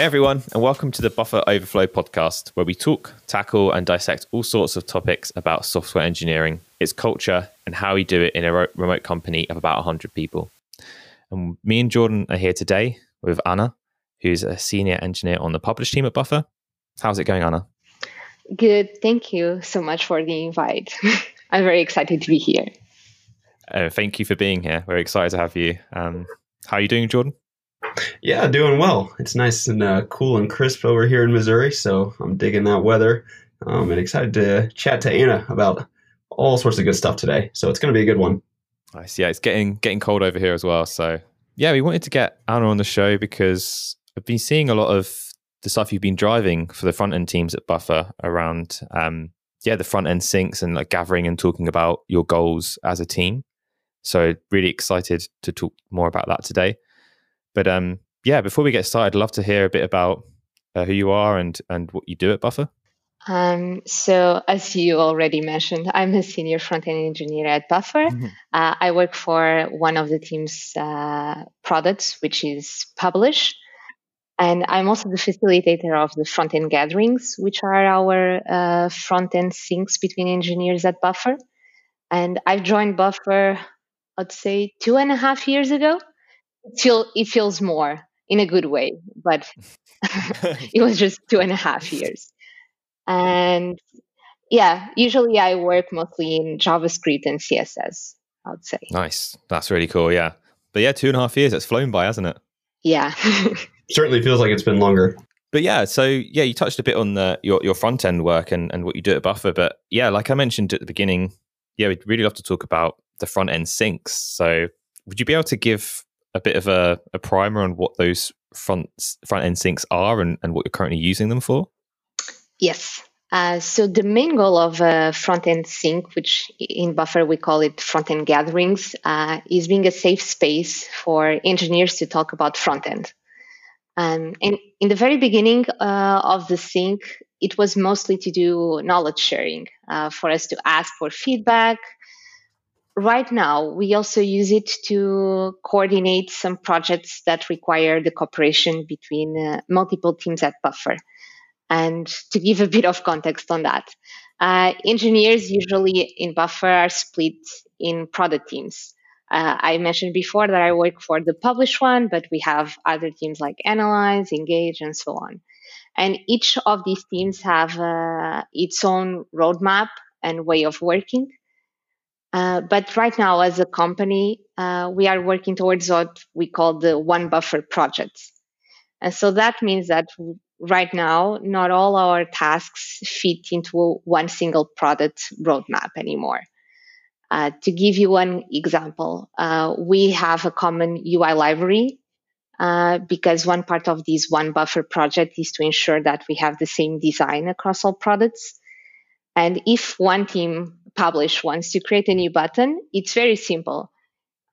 Hey everyone, and welcome to the Buffer Overflow podcast, where we talk, tackle, and dissect all sorts of topics about software engineering, its culture, and how we do it in a remote company of about 100 people. And me and Jordan are here today with Ana, who's a senior engineer on the publish team at Buffer. How's it going, Ana? Good. Thank you so much for the invite. I'm very excited to be here. Uh, thank you for being here. We're excited to have you. Um, how are you doing, Jordan? Yeah, doing well. It's nice and uh, cool and crisp over here in Missouri, so I'm digging that weather. Um, and excited to chat to Ana about all sorts of good stuff today. So it's going to be a good one. Nice. Yeah, it's getting getting cold over here as well. So yeah, we wanted to get Ana on the show because I've been seeing a lot of the stuff you've been driving for the front end teams at Buffer around um, yeah the front end syncs and like gathering and talking about your goals as a team. So really excited to talk more about that today. But um, yeah, before we get started, I'd love to hear a bit about uh, who you are and and what you do at Buffer. Um, so, as you already mentioned, I'm a senior front end engineer at Buffer. Mm-hmm. Uh, I work for one of the team's uh, products, which is Publish. And I'm also the facilitator of the front end gatherings, which are our uh, front end syncs between engineers at Buffer. And I've joined Buffer, I'd say, two and a half years ago. It, feel, it feels more in a good way, but it was just two and a half years. And yeah, usually I work mostly in JavaScript and CSS, I would say. Nice. That's really cool. Yeah. But yeah, two and a half years, it's flown by, hasn't it? Yeah. Certainly feels like it's been longer. But yeah, so yeah, you touched a bit on the your, your front end work and, and what you do at Buffer. But yeah, like I mentioned at the beginning, yeah, we'd really love to talk about the front end syncs. So would you be able to give a bit of a, a primer on what those front front end syncs are and, and what you're currently using them for? Yes. Uh, so the main goal of uh, front end sync, which in Buffer we call it front end gatherings, uh, is being a safe space for engineers to talk about front end. Um, and in the very beginning uh, of the sync, it was mostly to do knowledge sharing uh, for us to ask for feedback. Right now, we also use it to coordinate some projects that require the cooperation between uh, multiple teams at Buffer. And to give a bit of context on that, uh, engineers usually in Buffer are split in product teams. Uh, I mentioned before that I work for the publish one, but we have other teams like Analyze, Engage, and so on. And each of these teams have uh, its own roadmap and way of working. Uh, but right now, as a company, uh, we are working towards what we call the One Buffer projects. And so that means that right now, not all our tasks fit into one single product roadmap anymore. Uh, to give you one example, uh, we have a common UI library uh, because one part of this one buffer project is to ensure that we have the same design across all products. And if one team publish once you create a new button, it's very simple.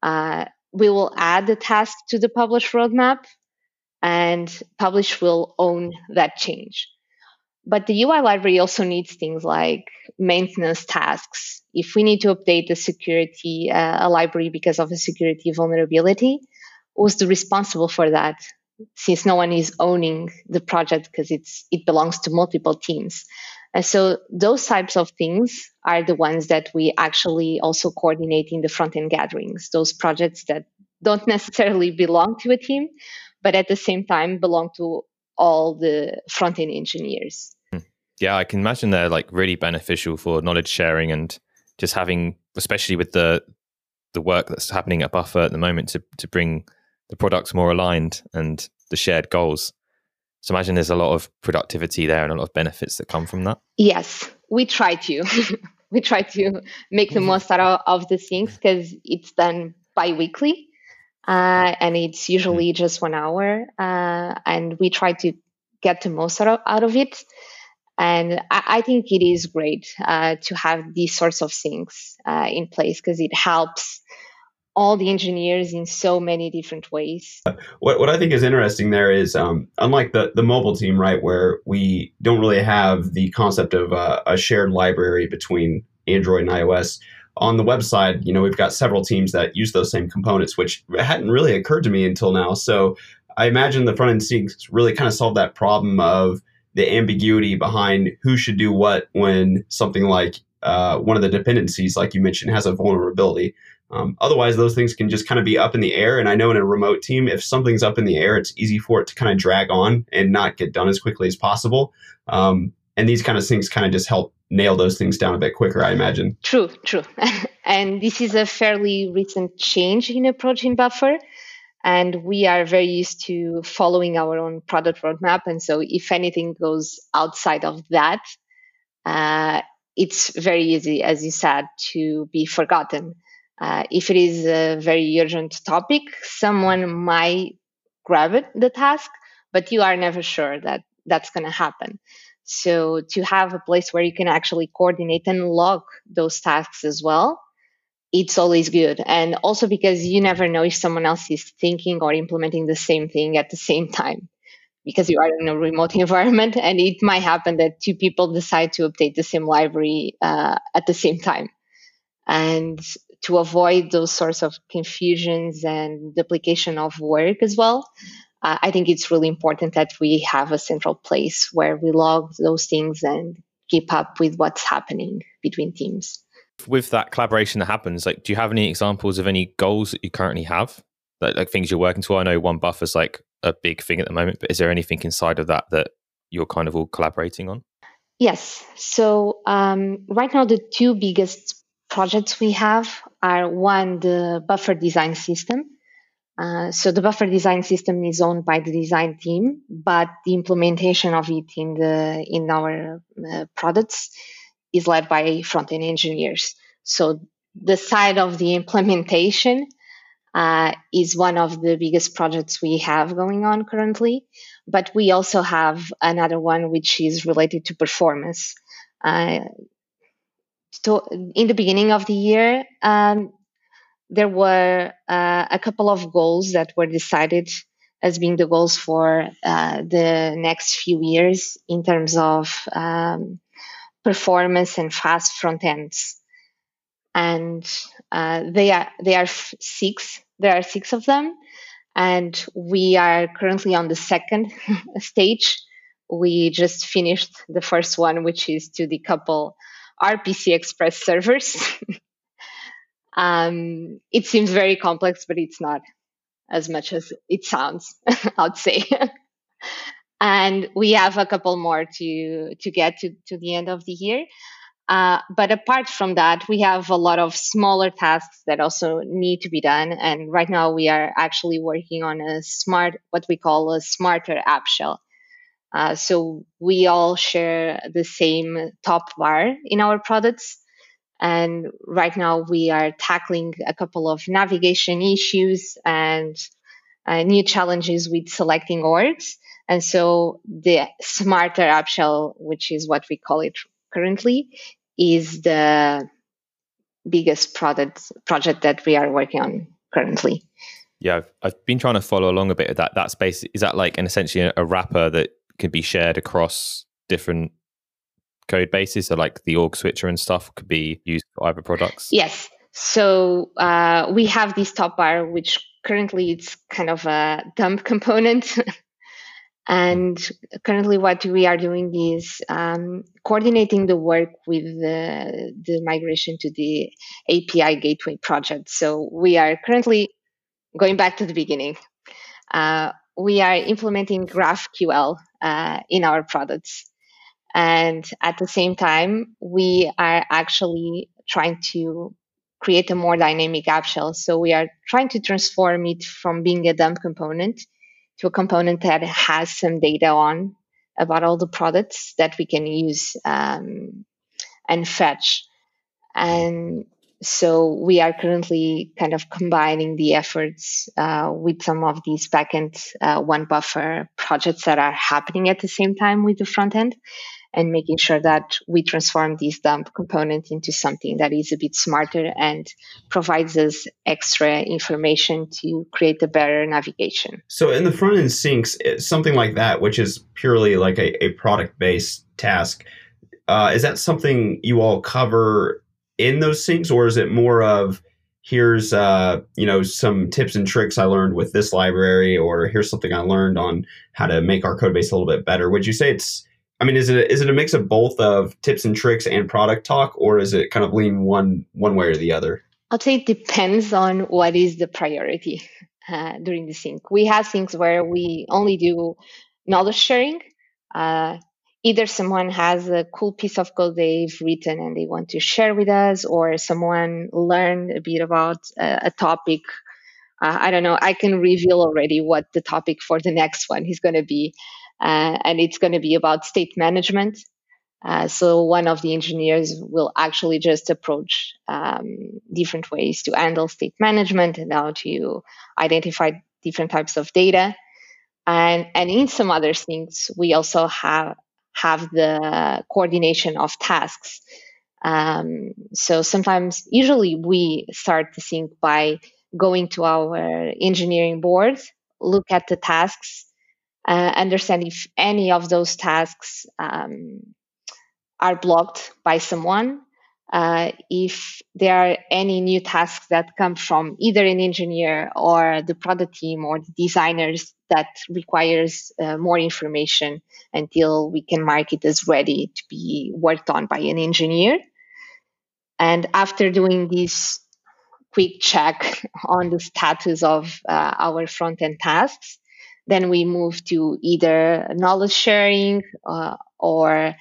Uh, we will add the task to the publish roadmap and Publish will own that change. But the UI library also needs things like maintenance tasks. If we need to update the security, uh, a library because of a security vulnerability, who's the responsible for that? Since no one is owning the project because it's it belongs to multiple teams. And so those types of things are the ones that we actually also coordinate in the front end gatherings, those projects that don't necessarily belong to a team, but at the same time belong to all the front end engineers. Hmm. Yeah, I can imagine they're like really beneficial for knowledge sharing and just having, especially with the the work that's happening at Buffer at the moment to to bring the products more aligned and the shared goals. So imagine there's a lot of productivity there and a lot of benefits that come from that. Yes, we try to. we try to make the most out of, of the things because it's done bi-weekly uh, and it's usually mm-hmm. just one hour. Uh, and we try to get the most out of, out of it. And I, I, think it is great uh, to have these sorts of things uh, in place because it helps all the engineers in so many different ways. What, what I think is interesting there is, um, unlike the, the mobile team, right, where we don't really have the concept of uh, a shared library between Android and iOS, on the website, you know, we've got several teams that use those same components, which hadn't really occurred to me until now. So I imagine the front end syncs really kind of solve that problem of the ambiguity behind who should do what when something like uh, one of the dependencies, like you mentioned, has a vulnerability. Um, otherwise, those things can just kind of be up in the air. And I know in a remote team, if something's up in the air, it's easy for it to kind of drag on and not get done as quickly as possible. Um, and these kind of things kind of just help nail those things down a bit quicker, I imagine. True, true. and this is a fairly recent change in approach in Buffer. And we are very used to following our own product roadmap. And so if anything goes outside of that, uh, it's very easy, as you said, to be forgotten. Uh, if it is a very urgent topic, someone might grab it, the task, but you are never sure that that's going to happen. So to have a place where you can actually coordinate and log those tasks as well, it's always good. And also because you never know if someone else is thinking or implementing the same thing at the same time because you are in a remote environment and it might happen that two people decide to update the same library uh, at the same time. And to avoid those sorts of confusions and duplication of work as well, uh, I think it's really important that we have a central place where we log those things and keep up with what's happening between teams. With that collaboration that happens, like, do you have any examples of any goals that you currently have, like, like things you're working to? I know one buffer is like a big thing at the moment, but is there anything inside of that that you're kind of all collaborating on? Yes. So um, right now, the two biggest projects we have are one, the buffer design system. Uh, so the buffer design system is owned by the design team, but the implementation of it in the in our uh, products is led by front end engineers. So the side of the implementation uh, is one of the biggest projects we have going on currently. But we also have another one which is related to performance. Uh, to, in the beginning of the year, um, there were uh, a couple of goals that were decided as being the goals for uh, the next few years in terms of um, performance and fast front ends. And uh, they are they are six. There are six of them, and we are currently on the second stage. We just finished the first one, which is to decouple RPC Express servers. um, it seems very complex, but it's not as much as it sounds, I'd say. and we have a couple more to to get to, to the end of the year. Uh, but apart from that, we have a lot of smaller tasks that also need to be done. And right now, we are actually working on a smart, what we call a smarter app shell. Uh, so we all share the same top bar in our products. And right now we are tackling a couple of navigation issues and uh, new challenges with selecting orgs. And so the smarter app shell, which is what we call it currently, is the biggest product project that we are working on currently. Yeah, I've, I've been trying to follow along a bit of that. That space is that like an essentially a wrapper that can be shared across different code bases. So like the org switcher and stuff could be used for either products. Yes. So uh, we have this top bar, which currently it's kind of a dump component. and currently, what we are doing is um, coordinating the work with the, the migration to the API Gateway project. So we are currently going back to the beginning. Uh, we are implementing GraphQL uh, in our products. And at the same time, we are actually trying to create a more dynamic app shell. So we are trying to transform it from being a dump component to a component that has some data on about all the products that we can use um, and fetch. And so we are currently kind of combining the efforts uh, with some of these backend uh, one buffer projects that are happening at the same time with the front end and making sure that we transform this dump component into something that is a bit smarter and provides us extra information to create a better navigation. So in the front end syncs, something like that, which is purely like a, a product based task, uh, is that something you all cover in those syncs, or is it more of here's uh, you know some tips and tricks I learned with this library, or here's something I learned on how to make our code base a little bit better. Would you say it's I mean, is it is it a mix of both of tips and tricks and product talk, or is it kind of lean one one way or the other? I'd say it depends on what is the priority uh, during the sync. We have things where we only do knowledge sharing. Uh, either someone has a cool piece of code they've written and they want to share with us, or someone learned a bit about a, topic. Uh, I don't know. I can reveal already what the topic for the next one is going to be, uh, and it's going to be about state management. Uh, so one of the engineers will actually just approach um, different ways to handle state management and how to identify different types of data. And, and in some other things, we also have have the coordination of tasks. Um, so sometimes, usually, we start the sync by going to our engineering board, look at the tasks, uh, understand if any of those tasks um, are blocked by someone. Uh, if there are any new tasks that come from either an engineer or the product team or the designers that requires uh, more information until we can mark it as ready to be worked on by an engineer. And after doing this quick check on the status of uh, our front end tasks, then we move to either knowledge sharing uh, or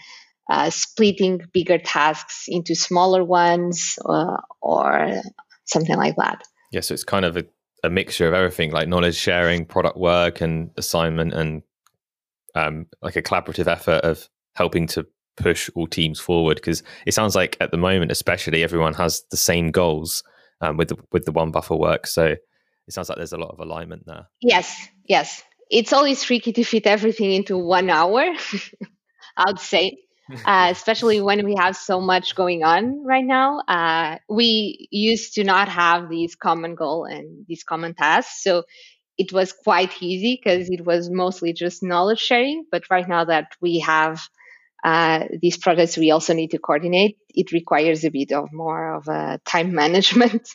uh, splitting bigger tasks into smaller ones uh, or something like that. Yeah, so it's kind of a, a, mixture of everything like knowledge sharing, product work, and assignment, and um, like a collaborative effort of helping to push all teams forward. Because it sounds like at the moment, especially, everyone has the same goals um, with the, with the one buffer work. So it sounds like there's a lot of alignment there. Yes, yes. It's always tricky to fit everything into one hour. I would say uh, especially when we have so much going on right now. Uh, we used to not have these common goal and these common tasks, so it was quite easy because it was mostly just knowledge sharing. But right now that we have uh, these projects, we also need to coordinate. It requires a bit of more of a time management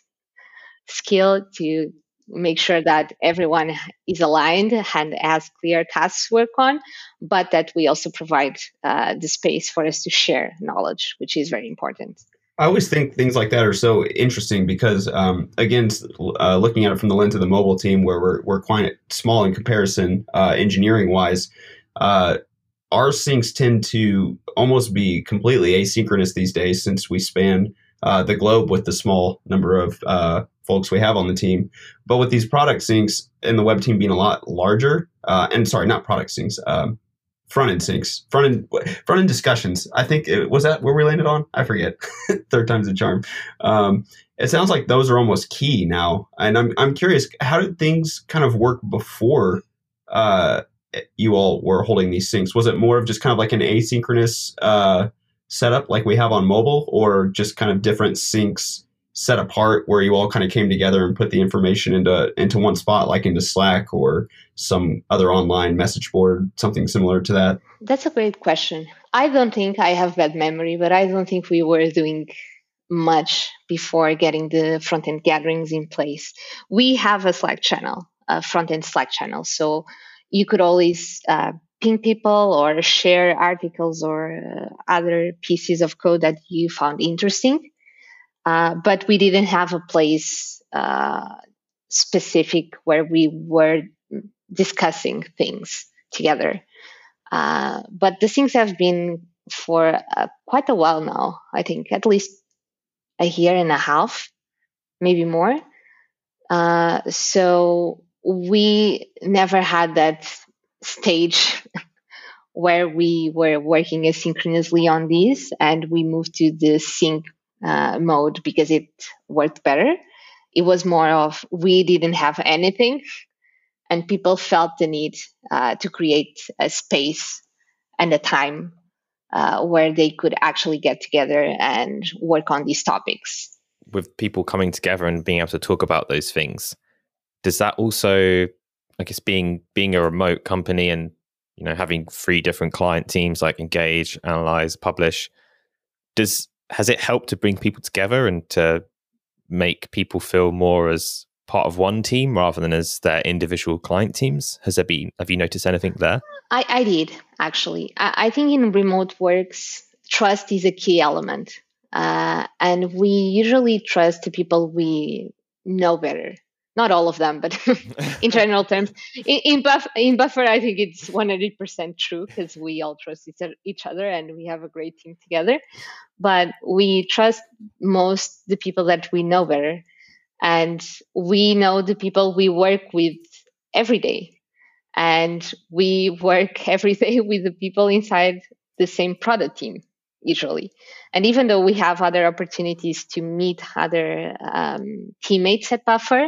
skill to make sure that everyone is aligned and has clear tasks to work on, but that we also provide uh, the space for us to share knowledge, which is very important. I always think things like that are so interesting because, um, again, uh, looking at it from the lens of the mobile team, where we're, we're quite small in comparison, uh, engineering wise, uh, our syncs tend to almost be completely asynchronous these days since we span uh, the globe with the small number of uh, folks we have on the team. But with these product syncs and the web team being a lot larger, uh, and sorry, not product syncs, um, front end syncs, front end front end discussions. I think it, was that where we landed on. I forget. Third time's a charm. Um, it sounds like those are almost key now, and I'm I'm curious how did things kind of work before. Uh, you all were holding these syncs. Was it more of just kind of like an asynchronous uh, setup like we have on mobile, or just kind of different syncs set apart where you all kind of came together and put the information into into one spot like into slack or some other online message board something similar to that? That's a great question. I don't think i have bad memory but i don't think we were doing much before getting the front end gatherings in place. We have a slack channel a front end slack channel so you could always uh, ping people or share articles or uh, other pieces of code that you found interesting uh, but we didn't have a place uh, specific where we were discussing things together. Uh, but the things have been for uh, quite a while now. I think at least a year and a half, maybe more. Uh, so we never had that stage where we were working asynchronously on this, and we moved to the sync uh, mode because it worked better. It was more of we didn't have anything, and people felt the need uh, to create a space and a time uh, where they could actually get together and work on these topics. With people coming together and being able to talk about those things, does that also, I guess, being being a remote company and you know having three different client teams like engage, analyze, publish, does has it helped to bring people together and to make people feel more as part of one team rather than as their individual client teams? Has there been, have you noticed anything there? I, I did actually. I, I think in remote works, trust is a key element. Uh, and we usually trust the people we know better. Not all of them, but in general terms. In, in, buff, in Buffer, I think it's 100% true because we all trust each other and we have a great team together. But we trust most the people that we know better and we know the people we work with every day and we work every day with the people inside the same product team usually and even though we have other opportunities to meet other um, teammates at buffer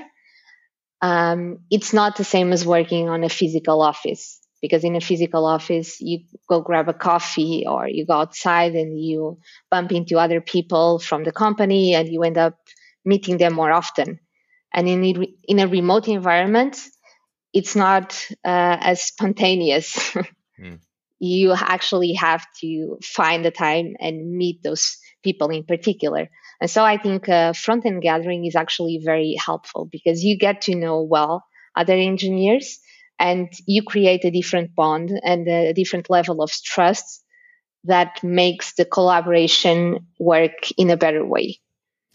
um, it's not the same as working on a physical office because in a physical office you go grab a coffee or you go outside and you bump into other people from the company and you end up meeting them more often. And in, in a remote environment, it's not uh, as spontaneous. mm. You actually have to find the time and meet those people in particular. And so I think uh, front end gathering is actually very helpful because you get to know well other engineers and you create a different bond and a different level of trust that makes the collaboration work in a better way.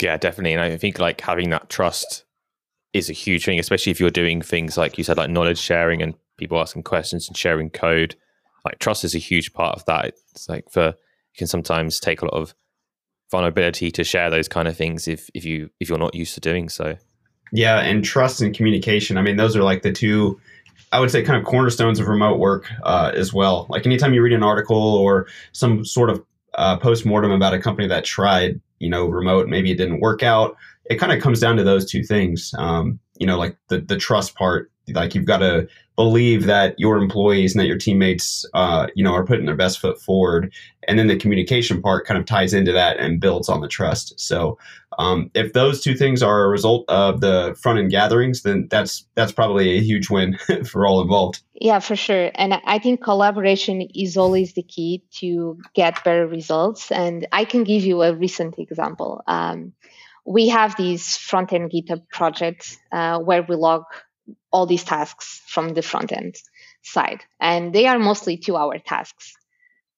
Yeah, definitely. And I think like having that trust is a huge thing, especially if you're doing things like you said, like knowledge sharing and people asking questions and sharing code. Like trust is a huge part of that. It's like for you can sometimes take a lot of vulnerability to share those kind of things if if you if you're not used to doing so. Yeah, and trust and communication. I mean, those are like the two I would say kind of cornerstones of remote work uh, as well. Like anytime you read an article or some sort of uh, post mortem about a company that tried, you know, remote, maybe it didn't work out. It kind of comes down to those two things. Um, you know, like the the trust part. Like you've got to believe that your employees and that your teammates, uh, you know, are putting their best foot forward, and then the communication part kind of ties into that and builds on the trust. So, um, if those two things are a result of the front end gatherings, then that's that's probably a huge win for all involved. Yeah, for sure. And I think collaboration is always the key to get better results. And I can give you a recent example. Um, we have these front end GitHub projects uh, where we log all these tasks from the front end side, and they are mostly two hour tasks.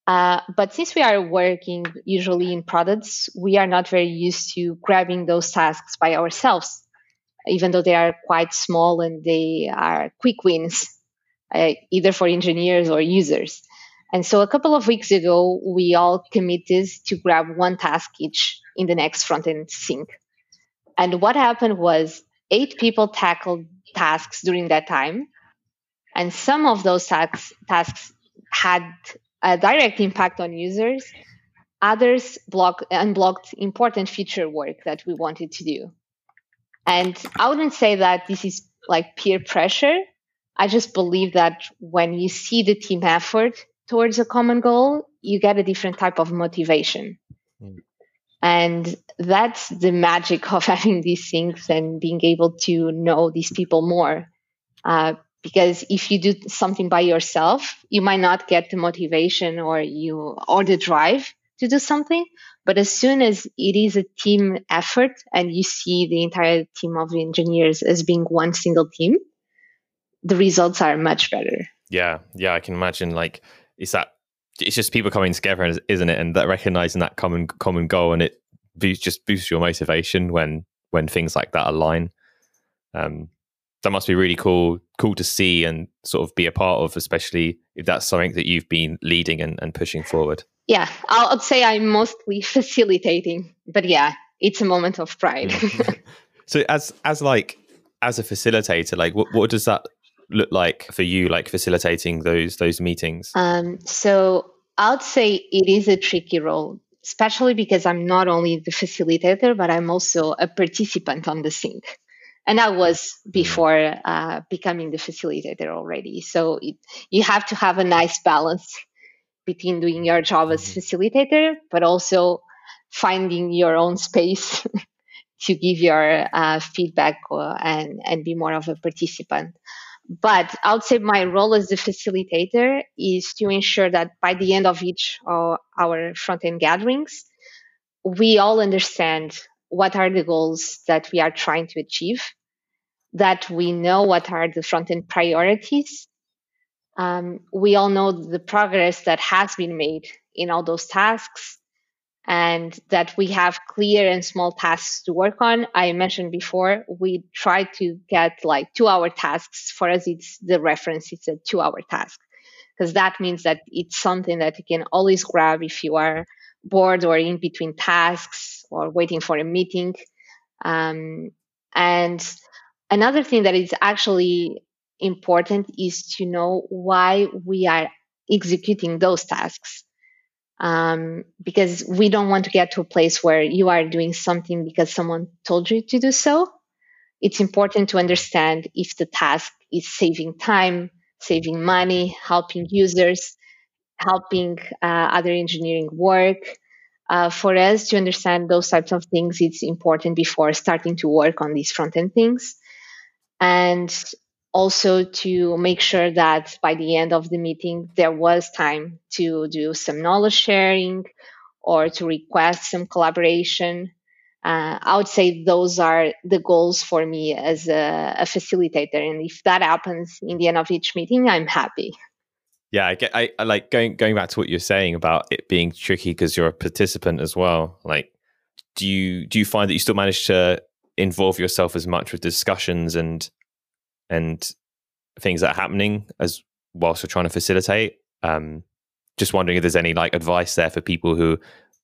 Uh, but since we are working usually in products, we are not very used to grabbing those tasks by ourselves, even though they are quite small and they are quick wins, uh, either for engineers or users. And so a couple of weeks ago, we all committed to grab one task each in the next front end sync. And what happened was eight people tackled tasks during that time. And some of those tasks, tasks had a direct impact on users. Others block, unblocked important feature work that we wanted to do. And I wouldn't say that this is like peer pressure. I just believe that when you see the team effort towards a common goal, you get a different type of motivation. Mm. And that's the magic of having these things and being able to know these people more. Uh, because if you do something by yourself, you might not get the motivation or you or the drive to do something. But as soon as it is a team effort and you see the entire team of engineers as being one single team, the results are much better. Yeah, yeah, I can imagine. Like, it's that it's just people coming together, isn't it? And that recognizing that common common goal, and it boost, just boosts your motivation when when things like that align. Um, that must be really cool cool to see and sort of be a part of, especially if that's something that you've been leading and, and pushing forward. Yeah, I'd say I'm mostly facilitating, but yeah, it's a moment of pride. so as as like as a facilitator, like what, what does that look like for you, like facilitating those those meetings? Um, so I'd say it is a tricky role, especially because I'm not only the facilitator, but I'm also a participant on the sync. And I was before uh, becoming the facilitator already. So it, you have to have a nice balance between doing your job as mm-hmm. facilitator, but also finding your own space to give your uh, feedback or, and, and be more of a participant. But I would say my role as the facilitator is to ensure that by the end of each of our front end gatherings, we all understand what are the goals that we are trying to achieve, that we know what are the front end priorities. Um, we all know the progress that has been made in all those tasks and that we have clear and small tasks to work on. I mentioned before, we try to get like two hour tasks. For us, it's the reference, it's a two hour task because that means that it's something that you can always grab if you are bored or in between tasks or waiting for a meeting. Um, and another thing that is actually important is to know why we are executing those tasks um, because we don't want to get to a place where you are doing something because someone told you to do so. It's important to understand if the task is saving time, saving money, helping users, helping uh, other engineering work. Uh, for us to understand those types of things, it's important before starting to work on these front end things. And also to make sure that by the end of the meeting there was time to do some knowledge sharing or to request some collaboration. Uh, i would say those are the goals for me as a, a, facilitator. And if that happens in the end of each meeting i'm happy. Yeah i get I, I like going going back to what you're saying about it being tricky because you're a participant as well. Like do you do you find that you still manage to involve yourself as much with discussions and and things that are happening as whilst we're trying to facilitate. Um, just wondering if there's any like advice there for people who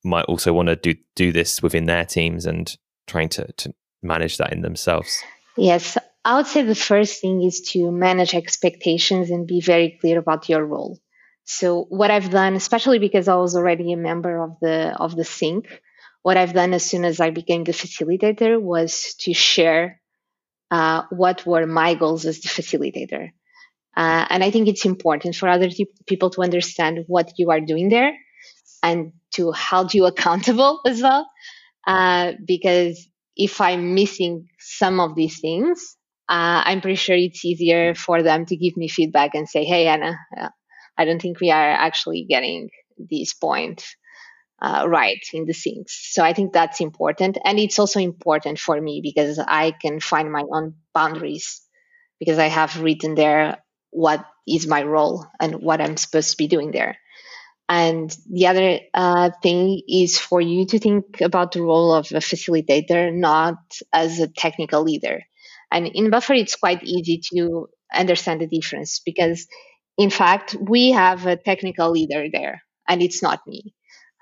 might also want to do do this within their teams and trying to to manage that in themselves. Yes, I would say the first thing is to manage expectations and be very clear about your role. So what I've done, especially because I was already a member of the of the sync, what I've done as soon as I became the facilitator was to share uh, what were my goals as the facilitator. Uh, and I think it's important for other people to understand what you are doing there and to hold you accountable as well. Uh, because if I'm missing some of these things, uh, I'm pretty sure it's easier for them to give me feedback and say, "Hey, Ana, uh, I don't think we are actually getting this point uh, right in the things. So I think that's important. And it's also important for me because I can find my own boundaries because I have written there what is my role and what I'm supposed to be doing there. And the other uh, thing is for you to think about the role of a facilitator not as a technical leader. And in Buffer, it's quite easy to understand the difference because, in fact, we have a technical leader there, and it's not me.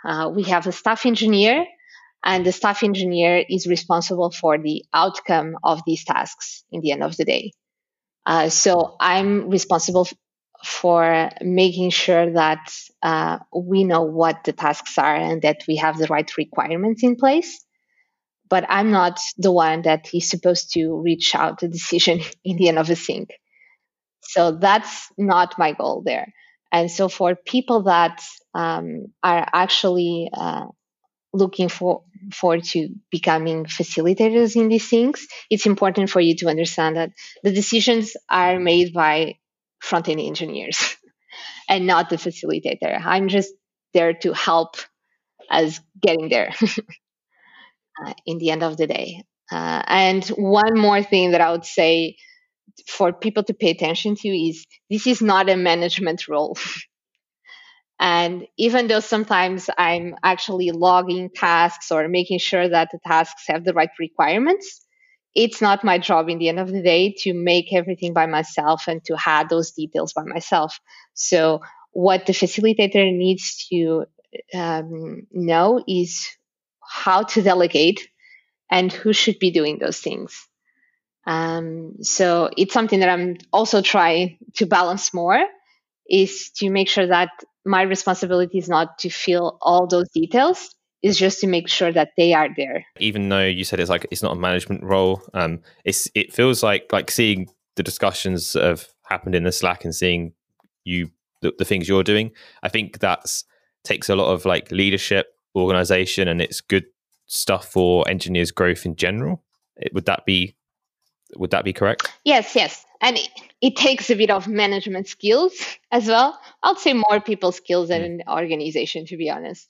Uh, we have a staff engineer, and the staff engineer is responsible for the outcome of these tasks in the end of the day. Uh, so I'm responsible f- for making sure that uh, we know what the tasks are and that we have the right requirements in place. But I'm not the one that is supposed to reach out the decision in the end of a sync. So that's not my goal there. And so for people that um, are actually uh, looking for for to becoming facilitators in these things, it's important for you to understand that the decisions are made by front end engineers and not the facilitator. I'm just there to help us getting there uh, in the end of the day. Uh, and one more thing that I would say for people to pay attention to is this is not a management role. and even though sometimes I'm actually logging tasks or making sure that the tasks have the right requirements, it's not my job in the end of the day to make everything by myself and to add those details by myself. So, what the facilitator needs to um, know is how to delegate and who should be doing those things. Um, so it's something that I'm also trying to balance more is to make sure that my responsibility is not to fill all those details. Is just to make sure that they are there. Even though you said it's like it's not a management role um it's it feels like like seeing the discussions that have happened in the slack and seeing you the, the things you're doing i think that's takes a lot of like leadership organization and it's good stuff for engineers growth in general. It, would that be would that be correct? Yes, yes. And it, it takes a bit of management skills as well. I'll say more people skills than mm. an organization, to be honest.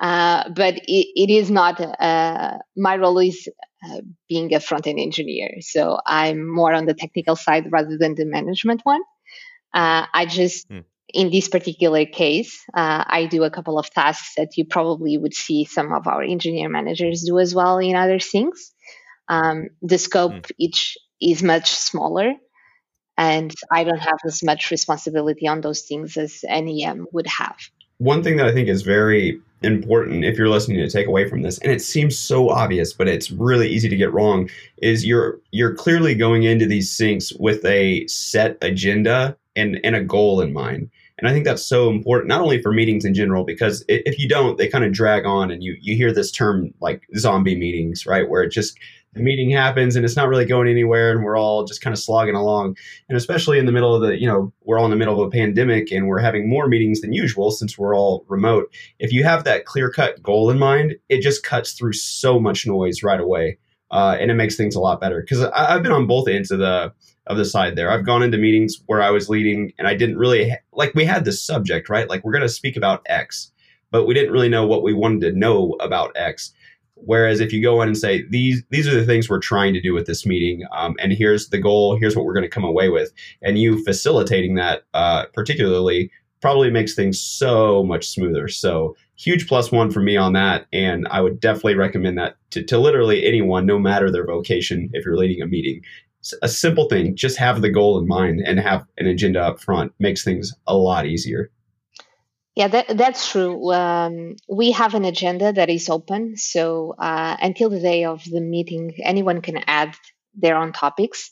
Uh, but it, it is not, uh, my role is uh, being a front end engineer. So I'm more on the technical side rather than the management one. Uh, I just, mm. in this particular case, uh, I do a couple of tasks that you probably would see some of our engineer managers do as well in other things. Um, the scope mm. each is much smaller and I don't have as much responsibility on those things as NEM would have. One thing that I think is very important if you're listening to take away from this and it seems so obvious but it's really easy to get wrong is you're you're clearly going into these syncs with a set agenda and and a goal in mind and i think that's so important not only for meetings in general because if you don't they kind of drag on and you you hear this term like zombie meetings right where it just the meeting happens and it's not really going anywhere and we're all just kind of slogging along. And especially in the middle of the you know we're all in the middle of a pandemic and we're having more meetings than usual since we're all remote. If you have that clear cut goal in mind it just cuts through so much noise right away uh, and it makes things a lot better. Because i've been on both ends of the of the side there. I've gone into meetings where i was leading and i didn't really ha- like we had this subject right? Like we're going to speak about x but we didn't really know what we wanted to know about x Whereas if you go in and say these these are the things we're trying to do with this meeting, um, and here's the goal, here's what we're going to come away with, and you facilitating that uh, particularly probably makes things so much smoother. So huge plus one for me on that, and I would definitely recommend that to, to literally anyone, no matter their vocation, if you're leading a meeting. A simple thing, just have the goal in mind and have an agenda up front makes things a lot easier. Yeah, that, that's true. Um, we have an agenda that is open. So uh, until the day of the meeting, anyone can add their own topics.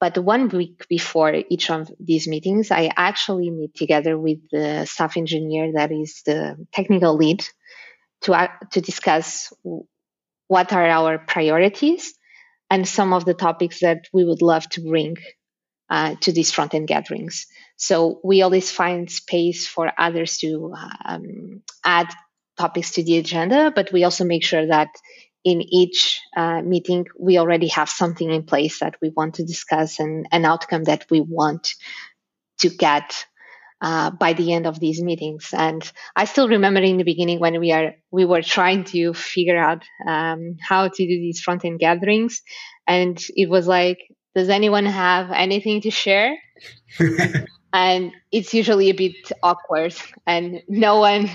But one week before each of these meetings, I actually meet together with the staff engineer that is the technical lead to, uh, to discuss what are our priorities and some of the topics that we would love to bring uh, to these front end gatherings. So we always find space for others to um, add topics to the agenda, but we also make sure that in each uh, meeting we already have something in place that we want to discuss and an outcome that we want to get uh, by the end of these meetings. And I still remember in the beginning when we are we were trying to figure out um, how to do these front end gatherings, and it was like, does anyone have anything to share? and it's usually a bit awkward and no one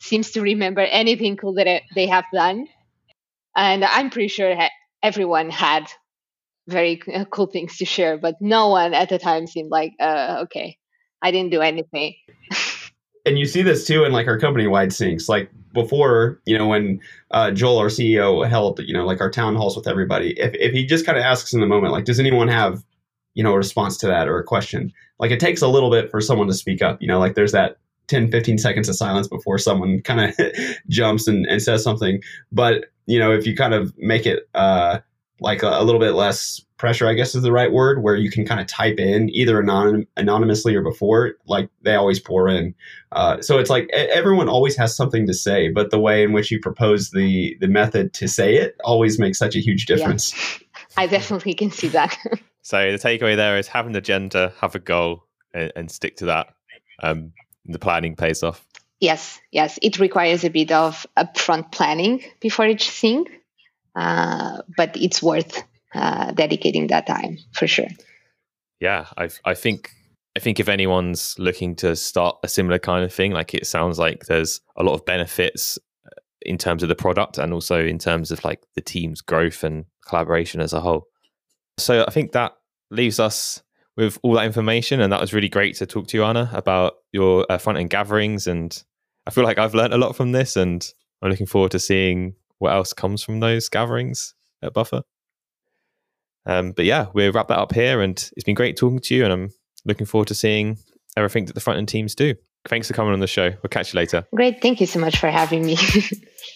seems to remember anything cool that they have done and i'm pretty sure everyone had very uh, cool things to share but no one at the time seemed like uh, okay i didn't do anything and you see this too in like our company wide syncs like before you know when uh, joel our ceo held you know like our town halls with everybody if, if he just kind of asks in the moment like does anyone have you know a response to that or a question? Like it takes a little bit for someone to speak up you know like there's that 10 15 seconds of silence before someone kind of jumps and, and says something. But you know if you kind of make it uh like a, a, little bit less pressure i guess is the right word where you can kind of type in either anon- anonymously or before like they always pour in uh, so it's like everyone always has something to say but the way in which you propose the the method to say it always makes such a huge difference yeah. i definitely can see that So the takeaway there is have an agenda, have a goal, and, and stick to that. Um, the planning pays off. Yes, yes, it requires a bit of upfront planning before each thing, uh, but it's worth uh, dedicating that time for sure. Yeah, I I think I think if anyone's looking to start a similar kind of thing, like it sounds like there's a lot of benefits uh, in terms of the product and also in terms of like the team's growth and collaboration as a whole. So I think that leaves us with all that information, and that was really great to talk to you, Ana, about your uh, front end gatherings. And I feel like I've learned a lot from this, and I'm looking forward to seeing what else comes from those gatherings at Buffer. Um, but yeah, we'll wrap that up here, and it's been great talking to you, and I'm looking forward to seeing everything that the front end teams do. Thanks for coming on the show. We'll catch you later. Great. Thank you so much for having me.